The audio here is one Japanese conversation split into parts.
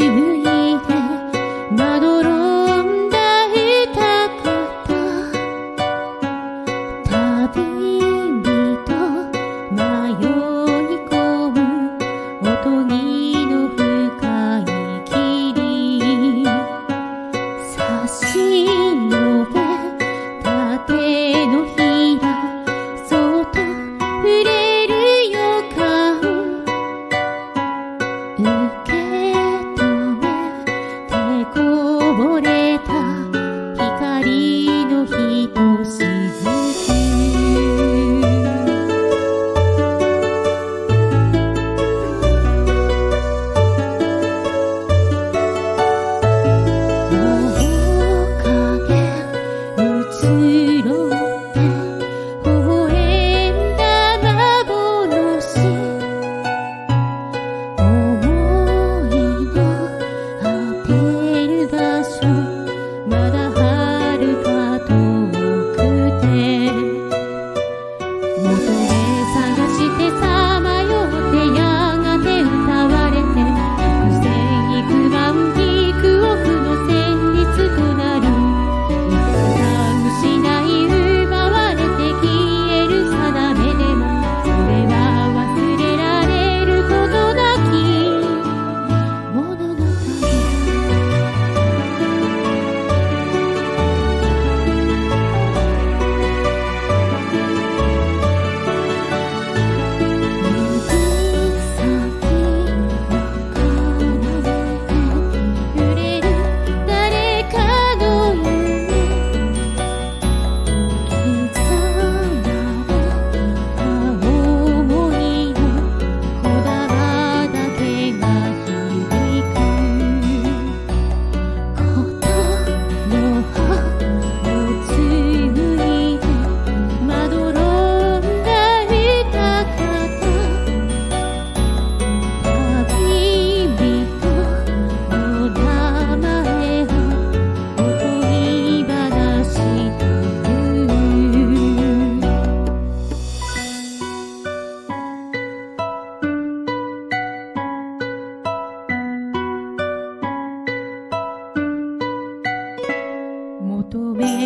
旅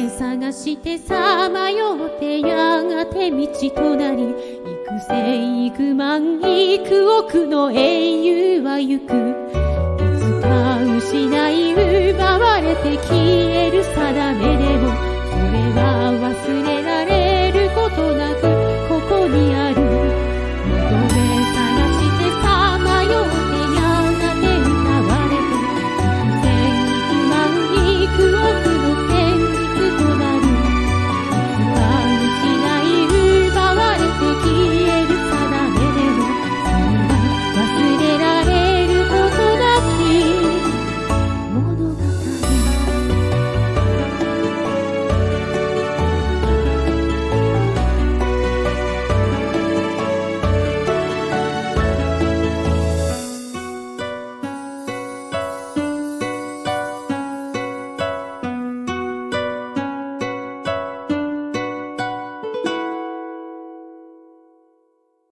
探してさまよってやがて道となり幾千幾万幾億の英雄は行く。いつか失い奪われて消える定めで